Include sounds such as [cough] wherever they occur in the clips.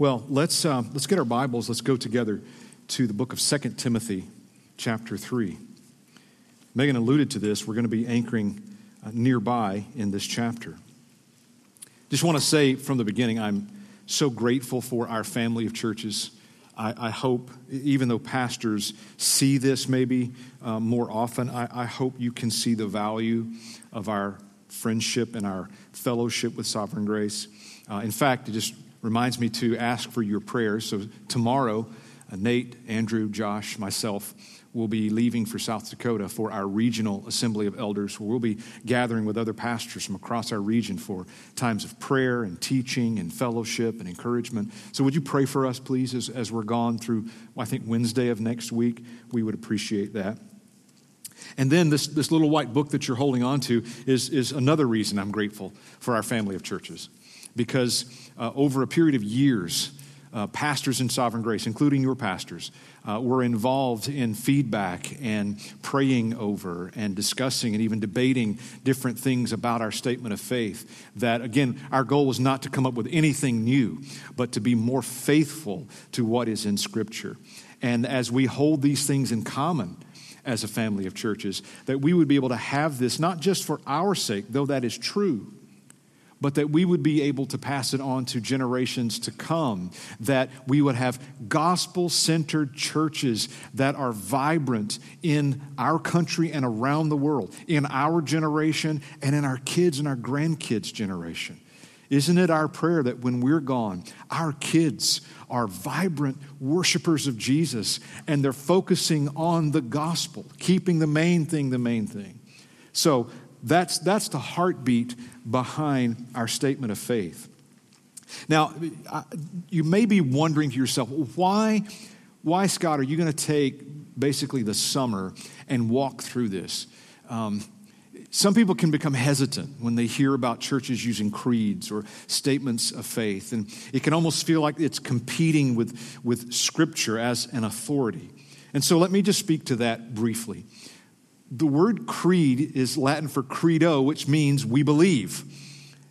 Well, let's, uh, let's get our Bibles. Let's go together to the book of 2 Timothy, chapter 3. Megan alluded to this. We're going to be anchoring uh, nearby in this chapter. Just want to say from the beginning, I'm so grateful for our family of churches. I, I hope, even though pastors see this maybe uh, more often, I, I hope you can see the value of our friendship and our fellowship with Sovereign Grace. Uh, in fact, just reminds me to ask for your prayers. So, tomorrow, uh, Nate, Andrew, Josh, myself will be leaving for South Dakota for our regional assembly of elders, where we'll be gathering with other pastors from across our region for times of prayer and teaching and fellowship and encouragement. So, would you pray for us, please, as, as we're gone through, I think, Wednesday of next week? We would appreciate that. And then this, this little white book that you're holding on to is, is another reason I'm grateful for our family of churches because uh, over a period of years, uh, pastors in Sovereign Grace, including your pastors, uh, were involved in feedback and praying over and discussing and even debating different things about our statement of faith. That, again, our goal was not to come up with anything new, but to be more faithful to what is in Scripture. And as we hold these things in common, as a family of churches, that we would be able to have this not just for our sake, though that is true, but that we would be able to pass it on to generations to come, that we would have gospel centered churches that are vibrant in our country and around the world, in our generation and in our kids' and our grandkids' generation. Isn't it our prayer that when we're gone, our kids are vibrant worshipers of Jesus and they're focusing on the gospel, keeping the main thing the main thing? So that's, that's the heartbeat behind our statement of faith. Now, you may be wondering to yourself, why, why Scott, are you going to take basically the summer and walk through this? Um, some people can become hesitant when they hear about churches using creeds or statements of faith, and it can almost feel like it's competing with, with Scripture as an authority. And so let me just speak to that briefly the word creed is Latin for credo, which means we believe.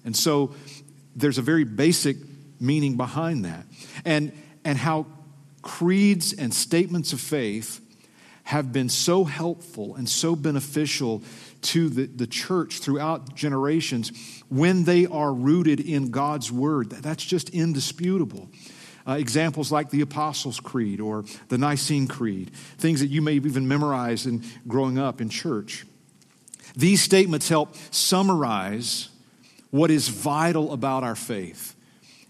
And so there's a very basic meaning behind that. And, and how creeds and statements of faith have been so helpful and so beneficial to the, the church throughout generations when they are rooted in God's word. That's just indisputable. Uh, examples like the Apostles' Creed or the Nicene Creed, things that you may have even memorized in growing up in church. These statements help summarize what is vital about our faith.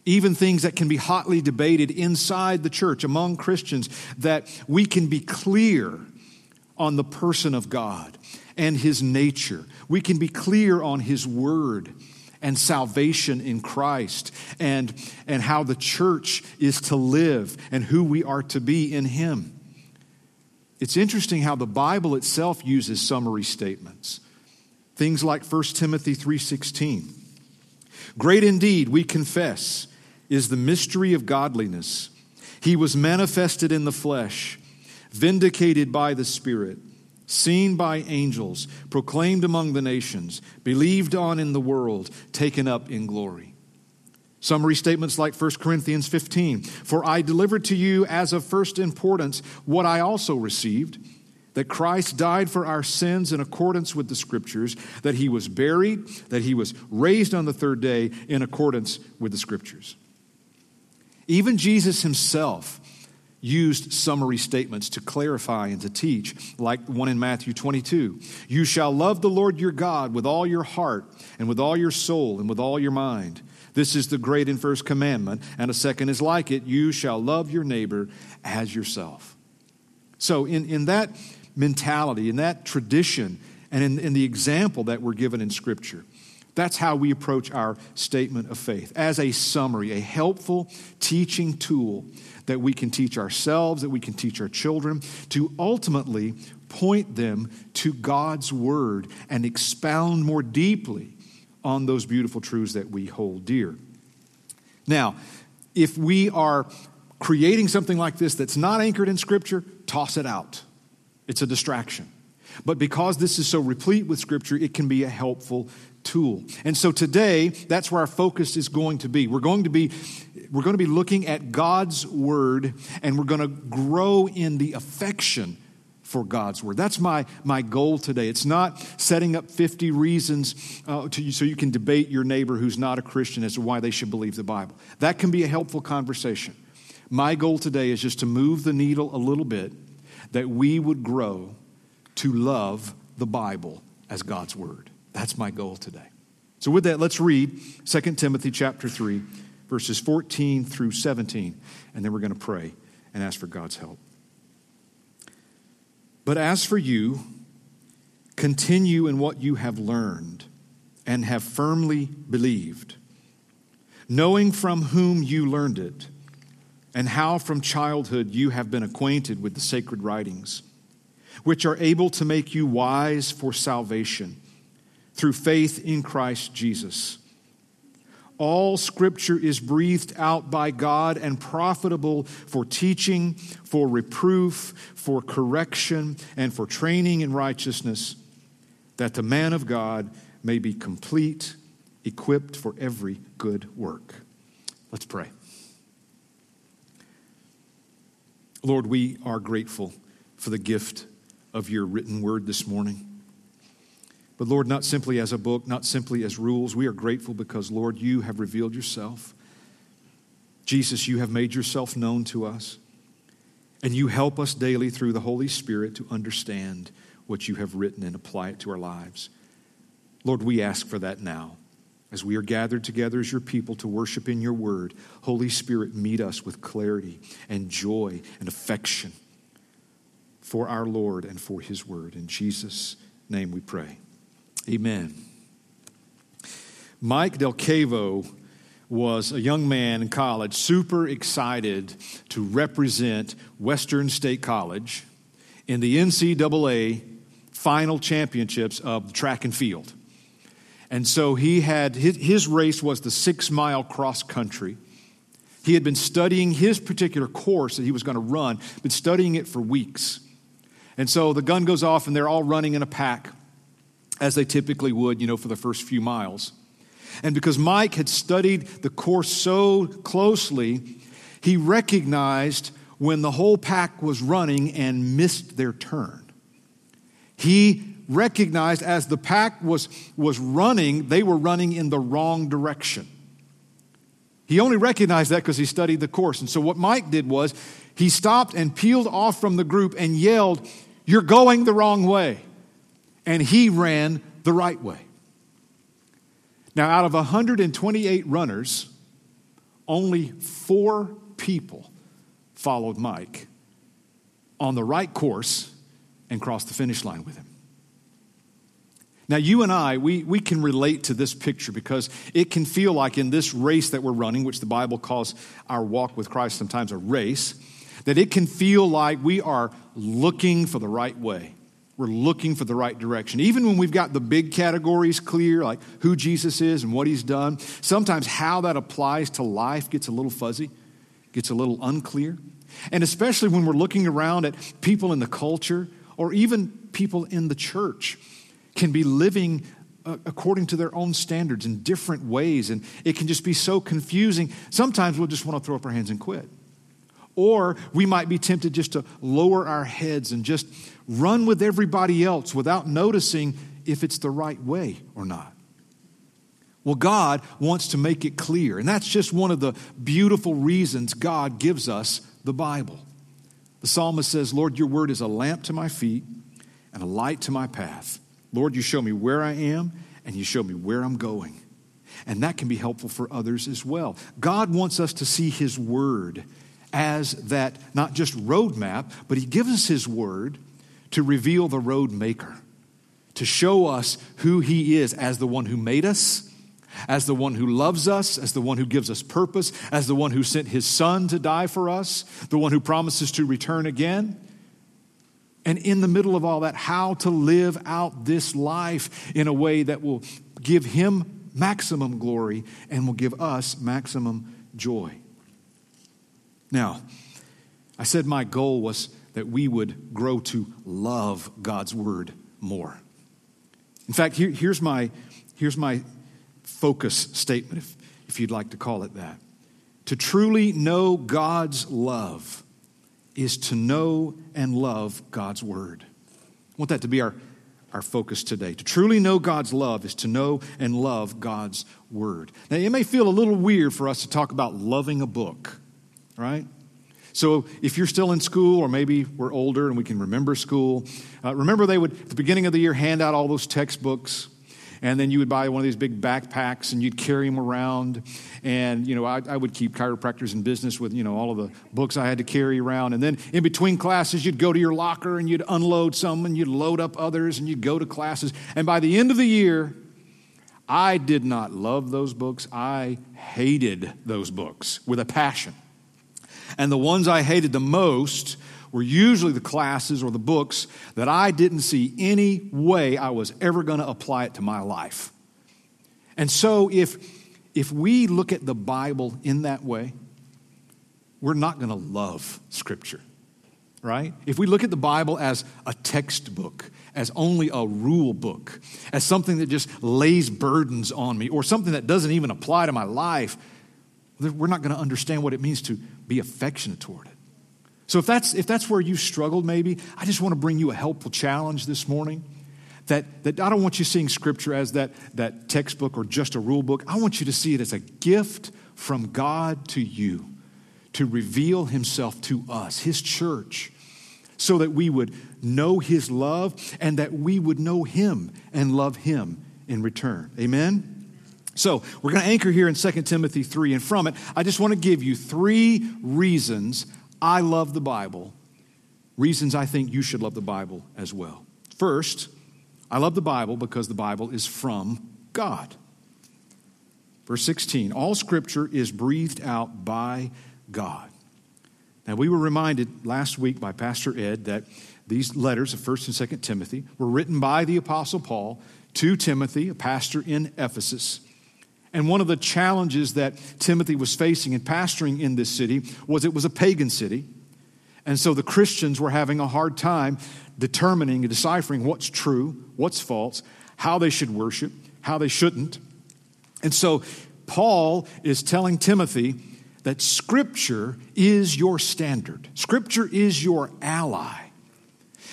Even things that can be hotly debated inside the church among Christians, that we can be clear on the person of God and his nature. We can be clear on his word and salvation in Christ and, and how the church is to live and who we are to be in Him. It's interesting how the Bible itself uses summary statements. Things like 1 Timothy 3:16. Great indeed, we confess, is the mystery of godliness. He was manifested in the flesh, vindicated by the Spirit seen by angels, proclaimed among the nations, believed on in the world, taken up in glory. Summary statements like 1 Corinthians 15 For I delivered to you as of first importance what I also received that Christ died for our sins in accordance with the Scriptures, that he was buried, that he was raised on the third day in accordance with the Scriptures. Even Jesus himself used summary statements to clarify and to teach, like one in Matthew 22. You shall love the Lord your God with all your heart, and with all your soul, and with all your mind. This is the great and first commandment, and a second is like it you shall love your neighbor as yourself. So, in, in that mentality, in that tradition, and in, in the example that we're given in Scripture, that's how we approach our statement of faith as a summary, a helpful teaching tool that we can teach ourselves, that we can teach our children, to ultimately point them to God's Word and expound more deeply on those beautiful truths that we hold dear. Now, if we are creating something like this that's not anchored in Scripture, toss it out. It's a distraction. But because this is so replete with Scripture, it can be a helpful tool. And so today, that's where our focus is going to be. We're going to be we're going to be looking at God's word and we're going to grow in the affection for God's word. That's my, my goal today. It's not setting up 50 reasons uh, to, so you can debate your neighbor who's not a Christian as to why they should believe the Bible. That can be a helpful conversation. My goal today is just to move the needle a little bit that we would grow to love the Bible as God's word. That's my goal today. So with that, let's read 2 Timothy chapter 3, verses 14 through 17, and then we're going to pray and ask for God's help. But as for you, continue in what you have learned and have firmly believed, knowing from whom you learned it, and how from childhood you have been acquainted with the sacred writings, which are able to make you wise for salvation through faith in Christ Jesus. All scripture is breathed out by God and profitable for teaching, for reproof, for correction, and for training in righteousness, that the man of God may be complete, equipped for every good work. Let's pray. Lord, we are grateful for the gift of your written word this morning. But Lord, not simply as a book, not simply as rules. We are grateful because, Lord, you have revealed yourself. Jesus, you have made yourself known to us. And you help us daily through the Holy Spirit to understand what you have written and apply it to our lives. Lord, we ask for that now. As we are gathered together as your people to worship in your word, Holy Spirit, meet us with clarity and joy and affection for our Lord and for his word. In Jesus' name we pray. Amen. Mike Delcavo was a young man in college, super excited to represent Western State College in the NCAA final championships of track and field. And so he had, his, his race was the six mile cross country. He had been studying his particular course that he was going to run, been studying it for weeks. And so the gun goes off, and they're all running in a pack as they typically would, you know, for the first few miles. And because Mike had studied the course so closely, he recognized when the whole pack was running and missed their turn. He recognized as the pack was, was running, they were running in the wrong direction. He only recognized that because he studied the course. And so what Mike did was he stopped and peeled off from the group and yelled, You're going the wrong way and he ran the right way. Now, out of 128 runners, only four people followed Mike on the right course and crossed the finish line with him. Now, you and I, we, we can relate to this picture because it can feel like in this race that we're running, which the Bible calls our walk with Christ sometimes a race, that it can feel like we are looking for the right way. We're looking for the right direction. Even when we've got the big categories clear, like who Jesus is and what he's done, sometimes how that applies to life gets a little fuzzy, gets a little unclear. And especially when we're looking around at people in the culture or even people in the church can be living uh, according to their own standards in different ways. And it can just be so confusing. Sometimes we'll just want to throw up our hands and quit. Or we might be tempted just to lower our heads and just run with everybody else without noticing if it's the right way or not. Well, God wants to make it clear. And that's just one of the beautiful reasons God gives us the Bible. The psalmist says, Lord, your word is a lamp to my feet and a light to my path. Lord, you show me where I am and you show me where I'm going. And that can be helpful for others as well. God wants us to see his word as that not just roadmap, but He gives us His Word to reveal the road maker, to show us who He is as the one who made us, as the one who loves us, as the one who gives us purpose, as the one who sent His Son to die for us, the one who promises to return again. And in the middle of all that, how to live out this life in a way that will give Him maximum glory and will give us maximum joy. Now, I said my goal was that we would grow to love God's word more. In fact, here, here's, my, here's my focus statement, if, if you'd like to call it that. To truly know God's love is to know and love God's Word. I want that to be our, our focus today. To truly know God's love is to know and love God's Word. Now, it may feel a little weird for us to talk about loving a book, right? So, if you're still in school, or maybe we're older and we can remember school, uh, remember they would, at the beginning of the year, hand out all those textbooks and then you would buy one of these big backpacks and you'd carry them around. And, you know, I, I, would keep chiropractors in business with, you know, all of the books I had to carry around. And then in between classes, you'd go to your locker and you'd unload some and you'd load up others and you'd go to classes. And by the end of the year, I did not love those books. I hated those books with a passion. And the ones I hated the most were usually the classes or the books that I didn't see any way I was ever going to apply it to my life. And so if if we look at the Bible in that way, we're not going to love scripture. Right? If we look at the Bible as a textbook, as only a rule book, as something that just lays burdens on me, or something that doesn't even apply to my life, we're not going to understand what it means to be affectionate toward it. So if that's, if that's where you struggled, maybe, I just want to bring you a helpful challenge this morning. That, that I don't want you seeing Scripture as that, that textbook or just a rule book. I want you to see it as a gift from God to you to reveal Himself to us, His church, so that we would know His love and that we would know Him and love Him in return. Amen? So, we're going to anchor here in 2 Timothy 3, and from it, I just want to give you three reasons I love the Bible, reasons I think you should love the Bible as well. First, I love the Bible because the Bible is from God. Verse 16 All scripture is breathed out by God. Now, we were reminded last week by Pastor Ed that these letters of 1st and 2nd Timothy were written by the Apostle Paul to Timothy, a pastor in Ephesus. And one of the challenges that Timothy was facing in pastoring in this city was it was a pagan city. And so the Christians were having a hard time determining and deciphering what's true, what's false, how they should worship, how they shouldn't. And so Paul is telling Timothy that Scripture is your standard, Scripture is your ally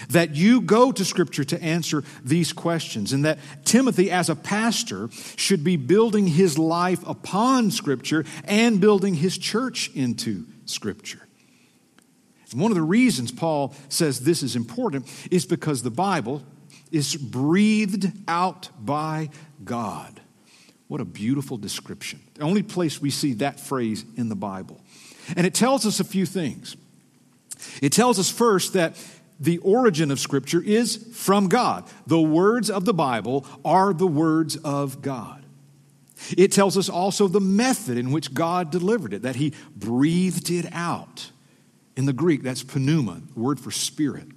that you go to Scripture to answer these questions, and that Timothy, as a pastor, should be building his life upon Scripture and building his church into Scripture. And one of the reasons Paul says this is important is because the Bible is breathed out by God. What a beautiful description. The only place we see that phrase in the Bible. And it tells us a few things. It tells us first that the origin of Scripture is from God. The words of the Bible are the words of God. It tells us also the method in which God delivered it, that He breathed it out. In the Greek, that's pneuma, the word for spirit.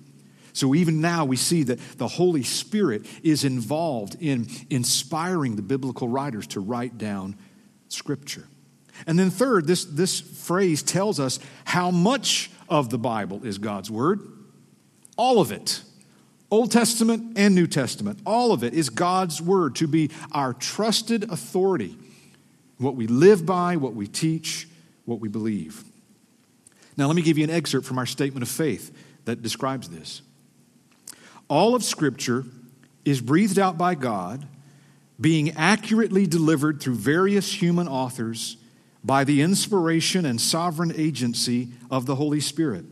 So even now, we see that the Holy Spirit is involved in inspiring the biblical writers to write down Scripture. And then, third, this, this phrase tells us how much of the Bible is God's Word. All of it, Old Testament and New Testament, all of it is God's Word to be our trusted authority. What we live by, what we teach, what we believe. Now, let me give you an excerpt from our statement of faith that describes this. All of Scripture is breathed out by God, being accurately delivered through various human authors by the inspiration and sovereign agency of the Holy Spirit.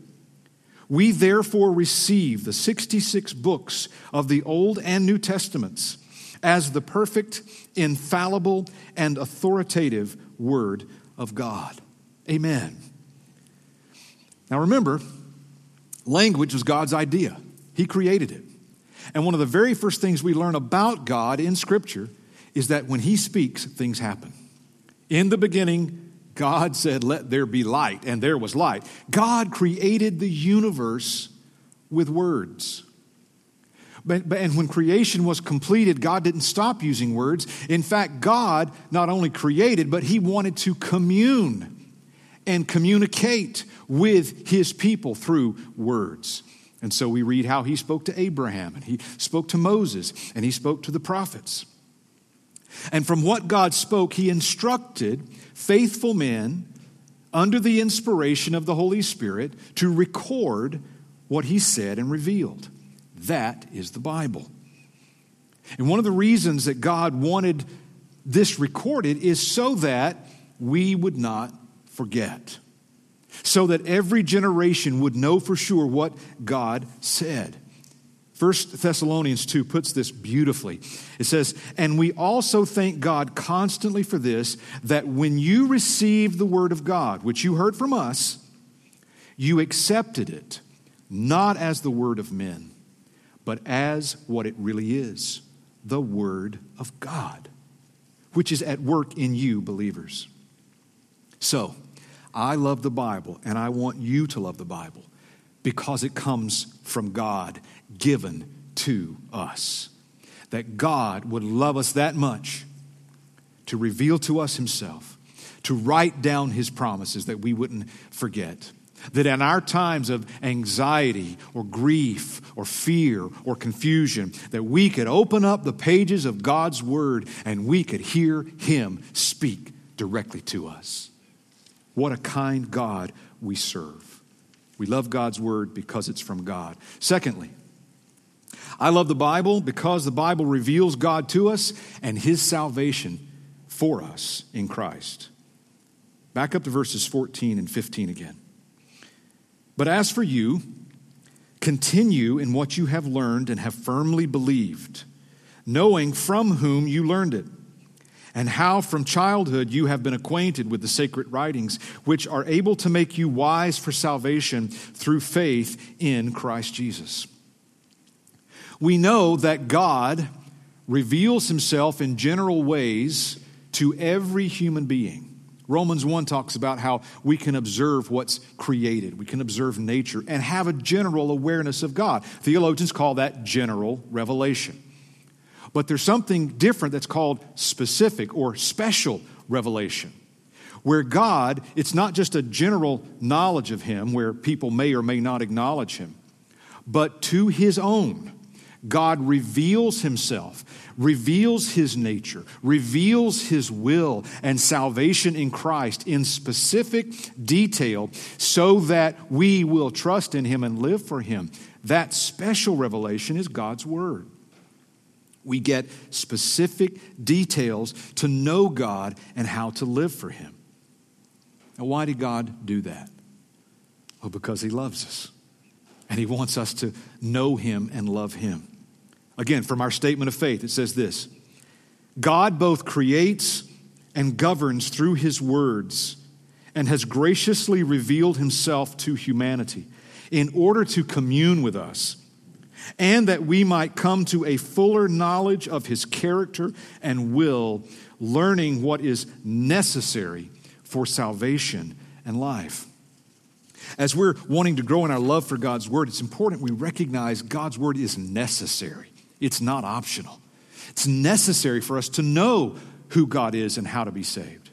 We therefore receive the 66 books of the Old and New Testaments as the perfect, infallible, and authoritative Word of God. Amen. Now remember, language was God's idea, He created it. And one of the very first things we learn about God in Scripture is that when He speaks, things happen. In the beginning, God said, Let there be light, and there was light. God created the universe with words. But, but, and when creation was completed, God didn't stop using words. In fact, God not only created, but He wanted to commune and communicate with His people through words. And so we read how he spoke to Abraham, and he spoke to Moses, and he spoke to the prophets. And from what God spoke, he instructed faithful men under the inspiration of the Holy Spirit to record what he said and revealed. That is the Bible. And one of the reasons that God wanted this recorded is so that we would not forget, so that every generation would know for sure what God said. 1 Thessalonians 2 puts this beautifully. It says, And we also thank God constantly for this, that when you received the word of God, which you heard from us, you accepted it, not as the word of men, but as what it really is the word of God, which is at work in you, believers. So, I love the Bible, and I want you to love the Bible because it comes from God, given to us. That God would love us that much to reveal to us Himself, to write down His promises that we wouldn't forget. That in our times of anxiety or grief or fear or confusion, that we could open up the pages of God's Word and we could hear Him speak directly to us. What a kind God we serve. We love God's Word because it's from God. Secondly, I love the Bible because the Bible reveals God to us and His salvation for us in Christ. Back up to verses 14 and 15 again. But as for you, continue in what you have learned and have firmly believed, knowing from whom you learned it, and how from childhood you have been acquainted with the sacred writings, which are able to make you wise for salvation through faith in Christ Jesus. We know that God reveals himself in general ways to every human being. Romans 1 talks about how we can observe what's created, we can observe nature, and have a general awareness of God. Theologians call that general revelation. But there's something different that's called specific or special revelation, where God, it's not just a general knowledge of Him, where people may or may not acknowledge Him, but to His own. God reveals himself, reveals his nature, reveals his will and salvation in Christ in specific detail so that we will trust in him and live for him. That special revelation is God's word. We get specific details to know God and how to live for him. Now, why did God do that? Well, because he loves us and he wants us to know him and love him. Again, from our statement of faith, it says this God both creates and governs through his words and has graciously revealed himself to humanity in order to commune with us and that we might come to a fuller knowledge of his character and will, learning what is necessary for salvation and life. As we're wanting to grow in our love for God's Word, it's important we recognize God's Word is necessary. It's not optional. It's necessary for us to know who God is and how to be saved.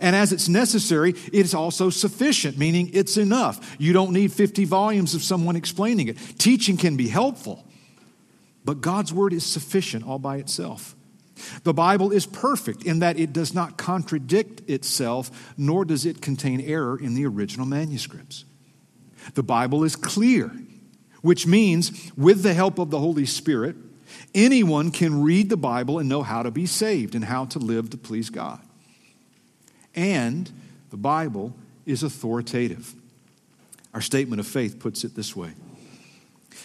And as it's necessary, it's also sufficient, meaning it's enough. You don't need 50 volumes of someone explaining it. Teaching can be helpful, but God's Word is sufficient all by itself. The Bible is perfect in that it does not contradict itself, nor does it contain error in the original manuscripts. The Bible is clear, which means, with the help of the Holy Spirit, anyone can read the Bible and know how to be saved and how to live to please God. And the Bible is authoritative. Our statement of faith puts it this way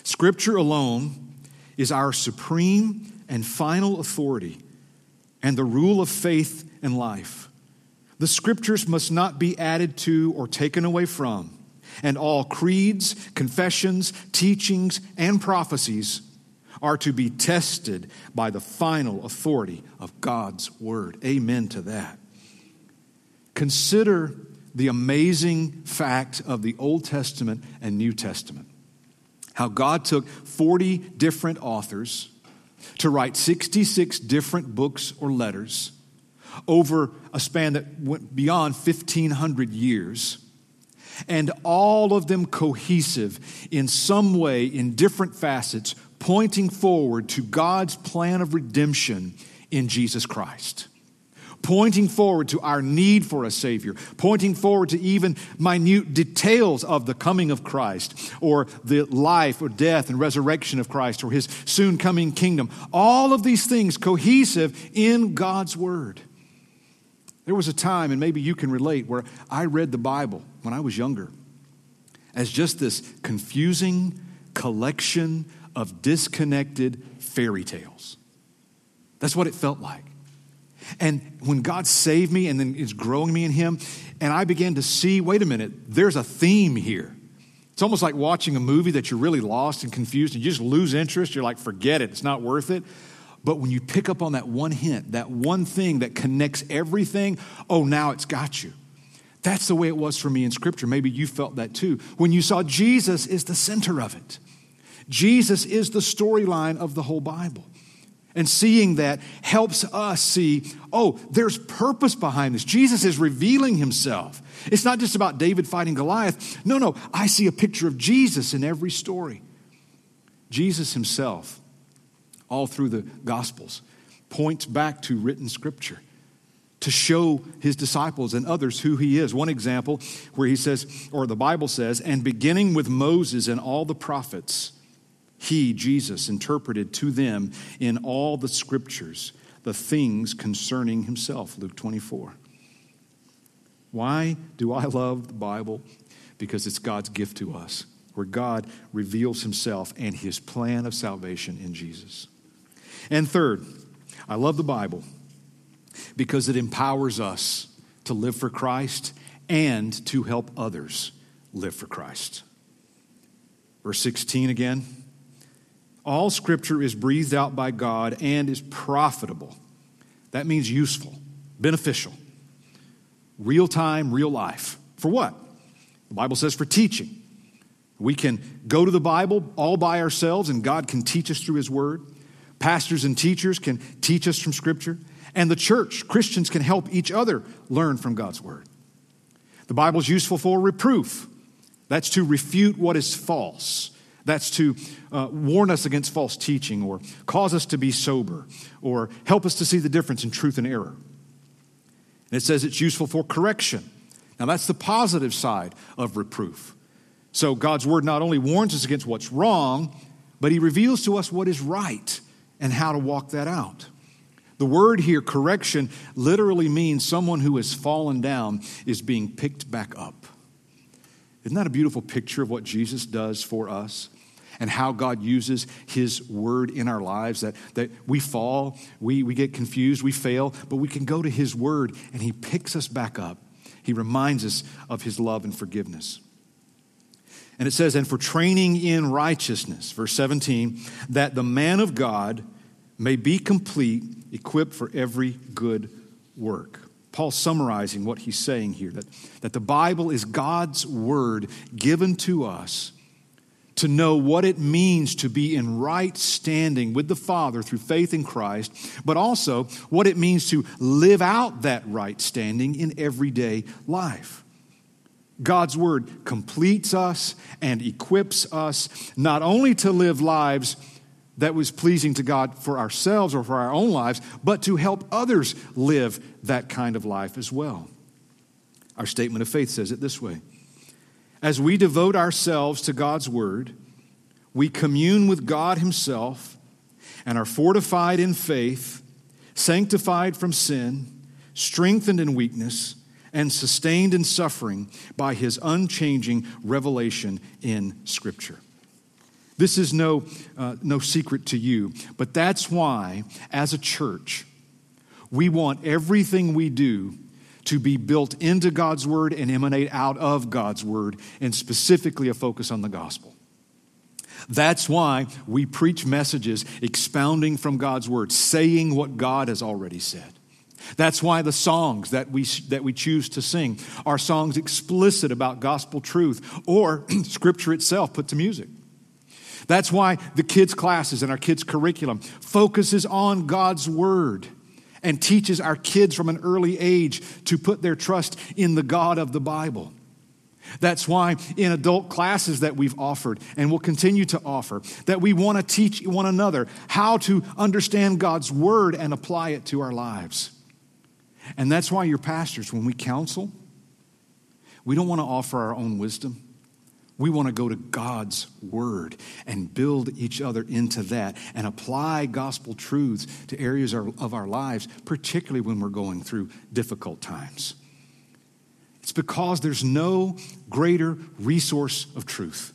Scripture alone is our supreme and final authority and the rule of faith and life. The scriptures must not be added to or taken away from, and all creeds, confessions, teachings, and prophecies are to be tested by the final authority of God's word. Amen to that. Consider the amazing fact of the Old Testament and New Testament. How God took 40 different authors to write 66 different books or letters over a span that went beyond 1,500 years and all of them cohesive in some way, in different facets, pointing forward to God's plan of redemption in Jesus Christ. Pointing forward to our need for a Savior, pointing forward to even minute details of the coming of Christ, or the life or death and resurrection of Christ, or His soon coming kingdom. All of these things cohesive in God's Word. There was a time, and maybe you can relate, where I read the Bible when I was younger as just this confusing collection of disconnected fairy tales. That's what it felt like. And when God saved me and then is growing me in Him, and I began to see wait a minute, there's a theme here. It's almost like watching a movie that you're really lost and confused and you just lose interest. You're like, forget it, it's not worth it. But when you pick up on that one hint, that one thing that connects everything, oh, now it's got you. That's the way it was for me in Scripture. Maybe you felt that too. When you saw Jesus is the center of it, Jesus is the storyline of the whole Bible. And seeing that helps us see, oh, there's purpose behind this. Jesus is revealing himself. It's not just about David fighting Goliath. No, no, I see a picture of Jesus in every story. Jesus himself all through the Gospels, points back to written scripture to show his disciples and others who he is. One example where he says, or the Bible says, and beginning with Moses and all the prophets, he, Jesus, interpreted to them in all the scriptures the things concerning himself. Luke 24. Why do I love the Bible? Because it's God's gift to us, where God reveals himself and his plan of salvation in Jesus. And third, I love the Bible because it empowers us to live for Christ and to help others live for Christ. Verse 16 again. All scripture is breathed out by God and is profitable. That means useful, beneficial, real time, real life. For what? The Bible says for teaching. We can go to the Bible all by ourselves, and God can teach us through His Word. Pastors and teachers can teach us from Scripture, and the church, Christians, can help each other learn from God's Word. The Bible is useful for reproof. That's to refute what is false. That's to uh, warn us against false teaching or cause us to be sober or help us to see the difference in truth and error. And it says it's useful for correction. Now, that's the positive side of reproof. So, God's word not only warns us against what's wrong, but He reveals to us what is right and how to walk that out. The word here, correction, literally means someone who has fallen down is being picked back up. Isn't that a beautiful picture of what Jesus does for us? And how God uses His word in our lives that, that we fall, we, we get confused, we fail, but we can go to His word and He picks us back up. He reminds us of His love and forgiveness. And it says, and for training in righteousness, verse 17, that the man of God may be complete, equipped for every good work. Paul's summarizing what he's saying here that, that the Bible is God's word given to us to know what it means to be in right standing with the Father through faith in Christ, but also what it means to live out that right standing in everyday life. God's word completes us and equips us not only to live lives that was pleasing to God for ourselves or for our own lives, but to help others live that kind of life as well. Our statement of faith says it this way As we devote ourselves to God's word, we commune with God Himself and are fortified in faith, sanctified from sin, strengthened in weakness and sustained in suffering by his unchanging revelation in Scripture. This is no, uh, no secret to you, but that's why, as a church, we want everything we do to be built into God's Word and emanate out of God's Word, and specifically a focus on the gospel. That's why we preach messages expounding from God's Word, saying what God has already said. That's why the songs that we, that we choose to sing are songs explicit about gospel truth or [clears throat] scripture itself put to music. That's why the kids' classes and our kids' curriculum focuses on God's word and teaches our kids from an early age to put their trust in the God of the Bible. That's why in adult classes that we've offered and will continue to offer, that we want to teach one another how to understand God's word and apply it to our lives. And that's why your pastors, when we counsel, we don't want to offer our own wisdom. We want to go to God's word and build each other into that and apply gospel truths to areas of our lives, particularly when we're going through difficult times. It's because there's no greater resource of truth.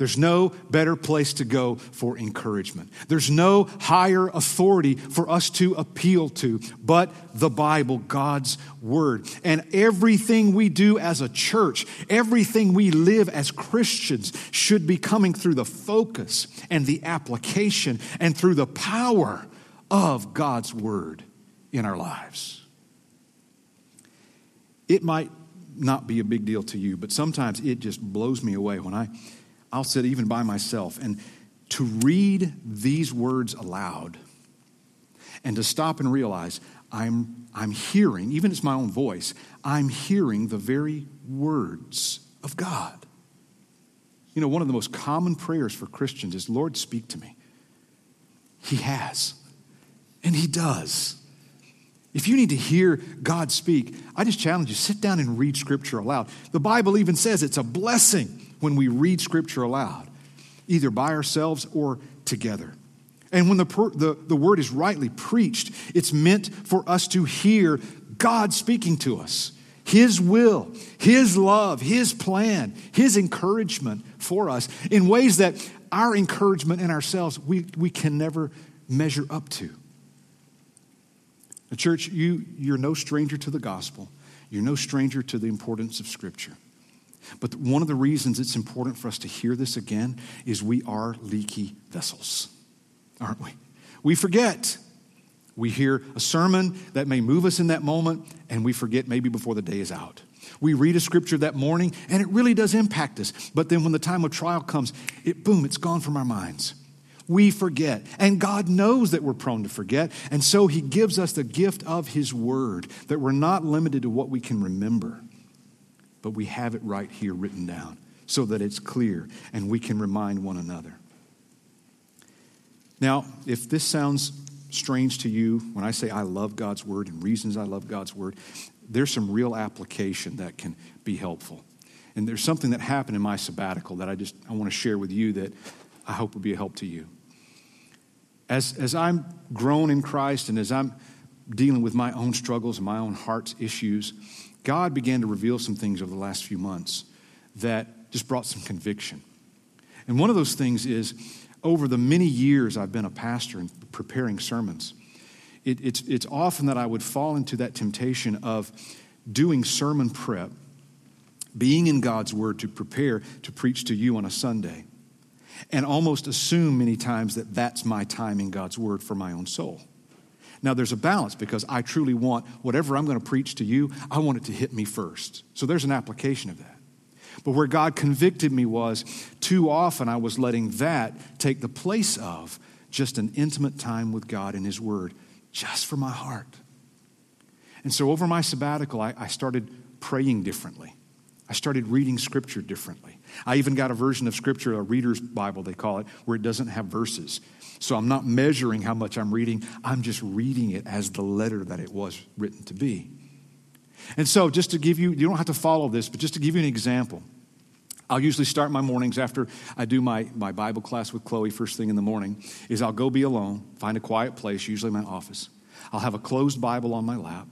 There's no better place to go for encouragement. There's no higher authority for us to appeal to but the Bible, God's Word. And everything we do as a church, everything we live as Christians should be coming through the focus and the application and through the power of God's Word in our lives. It might not be a big deal to you, but sometimes it just blows me away when I, I'll sit even by myself and to read these words aloud and to stop and realize I'm, I'm hearing, even it's my own voice, I'm hearing the very words of God. You know, one of the most common prayers for Christians is, Lord, speak to me. He has, and He does. If you need to hear God speak, I just challenge you sit down and read Scripture aloud. The Bible even says it's a blessing when we read Scripture aloud, either by ourselves or together. And when the, the, the word is rightly preached, it's meant for us to hear God speaking to us, His will, His love, His plan, His encouragement for us in ways that our encouragement in ourselves we, we can never measure up to. The church, you, you're no stranger to the gospel. You're no stranger to the importance of Scripture. But one of the reasons it's important for us to hear this again is we are leaky vessels, aren't we? We forget. We hear a sermon that may move us in that moment, and we forget maybe before the day is out. We read a scripture that morning, and it really does impact us. But then when the time of trial comes, it boom, it's gone from our minds we forget. And God knows that we're prone to forget. And so He gives us the gift of His Word, that we're not limited to what we can remember, but we have it right here written down so that it's clear and we can remind one another. Now, if this sounds strange to you when I say I love God's Word and reasons I love God's Word, there's some real application that can be helpful. And there's something that happened in my sabbatical that I just I want to share with you that I hope will be a help to you as, as I'm grown in Christ and as I'm dealing with my own struggles and my own heart's issues, God began to reveal some things over the last few months that just brought some conviction. And one of those things is over the many years I've been a pastor and preparing sermons, it, it's, it's often that I would fall into that temptation of doing sermon prep, being in God's Word to prepare to preach to you on a Sunday and almost assume many times that that's my time in God's Word for my own soul. Now, there's a balance because I truly want whatever I'm going to preach to you, I want it to hit me first. So there's an application of that. But where God convicted me was too often I was letting that take the place of just an intimate time with God and His Word, just for my heart. And so over my sabbatical, I, I started praying differently. I started reading Scripture differently. I even got a version of Scripture, a reader's Bible, they call it, where it doesn't have verses. So I'm not measuring how much I'm reading, I'm just reading it as the letter that it was written to be. And so, just to give you, you don't have to follow this, but just to give you an example, I'll usually start my mornings after I do my, my Bible class with Chloe first thing in the morning, is I'll go be alone, find a quiet place, usually my office. I'll have a closed Bible on my lap,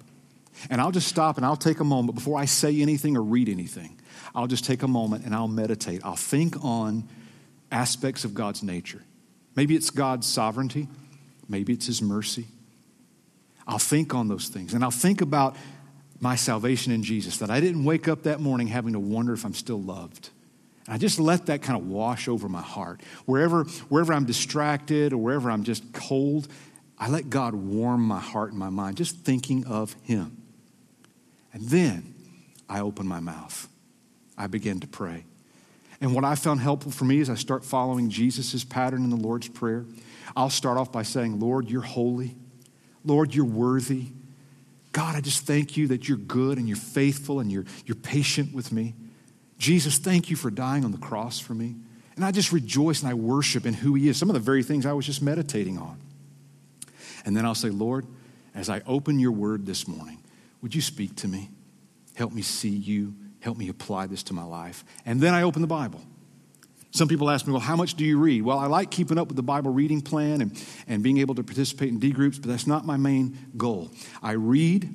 and I'll just stop and I'll take a moment before I say anything or read anything. I'll just take a moment and I'll meditate. I'll think on aspects of God's nature. Maybe it's God's sovereignty, maybe it's His mercy. I'll think on those things and I'll think about my salvation in Jesus, that I didn't wake up that morning having to wonder if I'm still loved. And I just let that kind of wash over my heart. Wherever, wherever I'm distracted or wherever I'm just cold, I let God warm my heart and my mind, just thinking of Him. And then I open my mouth. I begin to pray. And what I found helpful for me is I start following Jesus' pattern in the Lord's Prayer. I'll start off by saying, Lord, you're holy. Lord, you're worthy. God, I just thank you that you're good and you're faithful and you're, you're patient with me. Jesus, thank you for dying on the cross for me. And I just rejoice and I worship in who He is, some of the very things I was just meditating on. And then I'll say, Lord, as I open your word this morning, would you speak to me? Help me see you. Help me apply this to my life. And then I open the Bible. Some people ask me, well, how much do you read? Well, I like keeping up with the Bible reading plan and, and being able to participate in D groups, but that's not my main goal. I read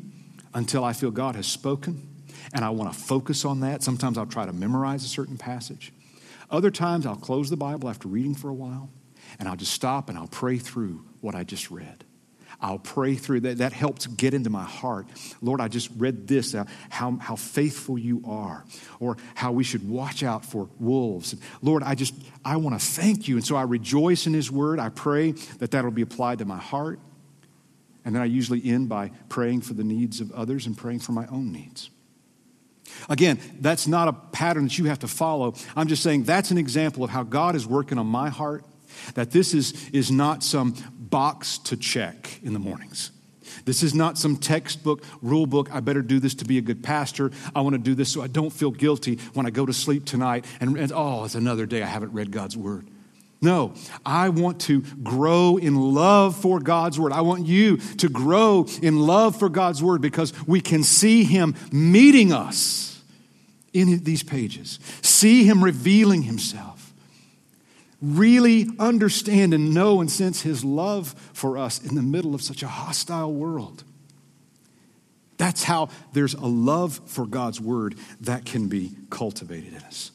until I feel God has spoken, and I want to focus on that. Sometimes I'll try to memorize a certain passage. Other times I'll close the Bible after reading for a while, and I'll just stop and I'll pray through what I just read. I'll pray through that. That helps get into my heart. Lord, I just read this, uh, how, how faithful you are, or how we should watch out for wolves. Lord, I just, I want to thank you. And so I rejoice in his word. I pray that that'll be applied to my heart. And then I usually end by praying for the needs of others and praying for my own needs. Again, that's not a pattern that you have to follow. I'm just saying that's an example of how God is working on my heart that this is, is not some box to check in the mornings. This is not some textbook, rule book. I better do this to be a good pastor. I want to do this so I don't feel guilty when I go to sleep tonight and, and oh, it's another day I haven't read God's word. No, I want to grow in love for God's word. I want you to grow in love for God's word because we can see Him meeting us in these pages, see Him revealing Himself really understand and know and sense his love for us in the middle of such a hostile world. That's how there's a love for God's word that can be cultivated in us.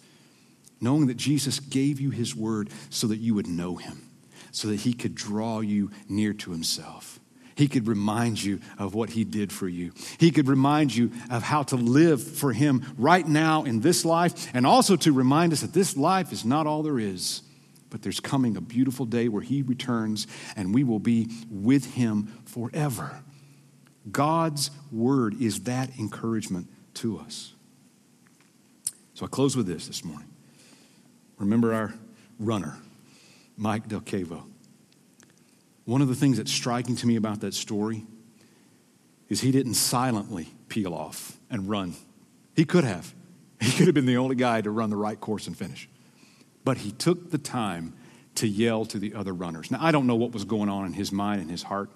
Knowing that Jesus gave you his word so that you would know him, so that he could draw you near to himself. He could remind you of what he did for you. He could remind you of how to live for him right now in this life, and also to remind us that this life is not all there is but there's coming a beautiful day where he returns and we will be with him forever. God's word is that encouragement to us. So I close with this this morning. Remember our runner, Mike Delcavo. One of the things that's striking to me about that story is he didn't silently peel off and run. He could have. He could have been the only guy to run the right course and finish but he took the time to yell to the other runners. Now, I don't know what was going on in his mind and his heart.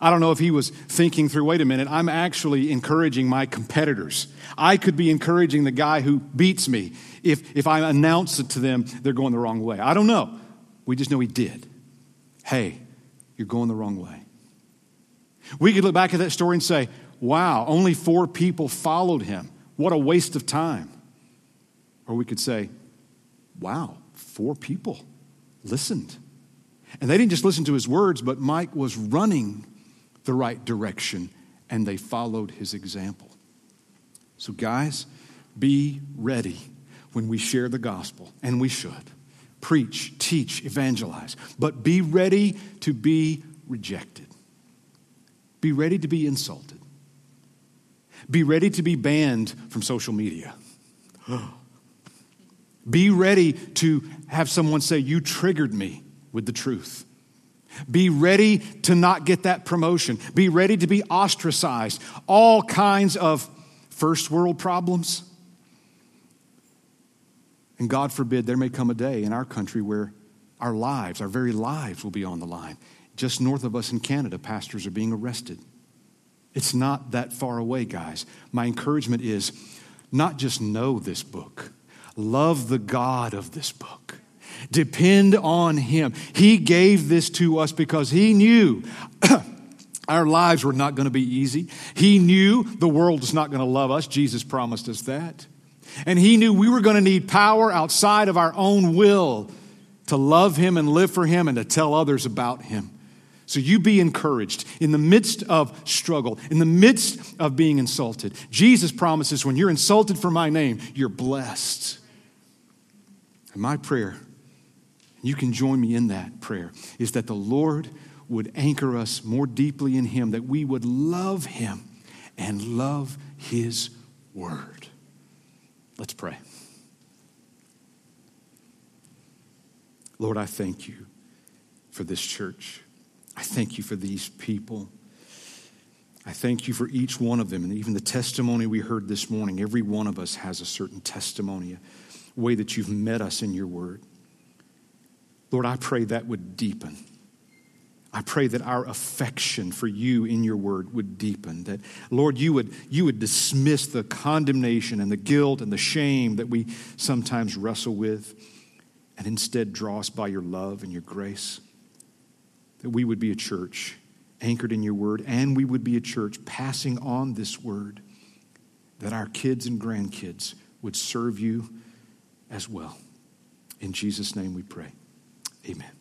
I don't know if he was thinking through, wait a minute, I'm actually encouraging my competitors. I could be encouraging the guy who beats me. If, if I announce it to them, they're going the wrong way. I don't know. We just know he did. Hey, you're going the wrong way. We could look back at that story and say, wow, only four people followed him. What a waste of time. Or we could say, wow, four people listened. And they didn't just listen to his words, but Mike was running the right direction and they followed his example. So, guys, be ready when we share the gospel, and we should. Preach, teach, evangelize, but be ready to be rejected. Be ready to be insulted. Be ready to be banned from social media. [gasps] Oh. Be ready to have someone say, You triggered me with the truth. Be ready to not get that promotion. Be ready to be ostracized. All kinds of first world problems. And God forbid there may come a day in our country where our lives, our very lives, will be on the line. Just north of us in Canada, pastors are being arrested. It's not that far away, guys. My encouragement is not just know this book Love the God of this book. Depend on Him. He gave this to us because He knew [clears throat] our lives were not going to be easy. He knew the world was not going to love us. Jesus promised us that. And He knew we were going to need power outside of our own will to love Him and live for Him and to tell others about Him. So you be encouraged in the midst of struggle, in the midst of being insulted. Jesus promises when you're insulted for my name, you're blessed. And my prayer, you can join me in that prayer, is that the Lord would anchor us more deeply in Him, that we would love Him and love His Word. Let's pray. Lord, I thank you for this church. I thank you for these people. I thank you for each one of them and even the testimony we heard this morning. Every one of us has a certain testimony, way that you've met us in your word. Lord, I pray that would deepen. I pray that our affection for you in your word would deepen. That, Lord, you would, you would dismiss the condemnation and the guilt and the shame that we sometimes wrestle with, and instead draw us by your love and your grace. That we would be a church anchored in your word, and we would be a church passing on this word, that our kids and grandkids would serve you as well. In Jesus' name we pray. Amen.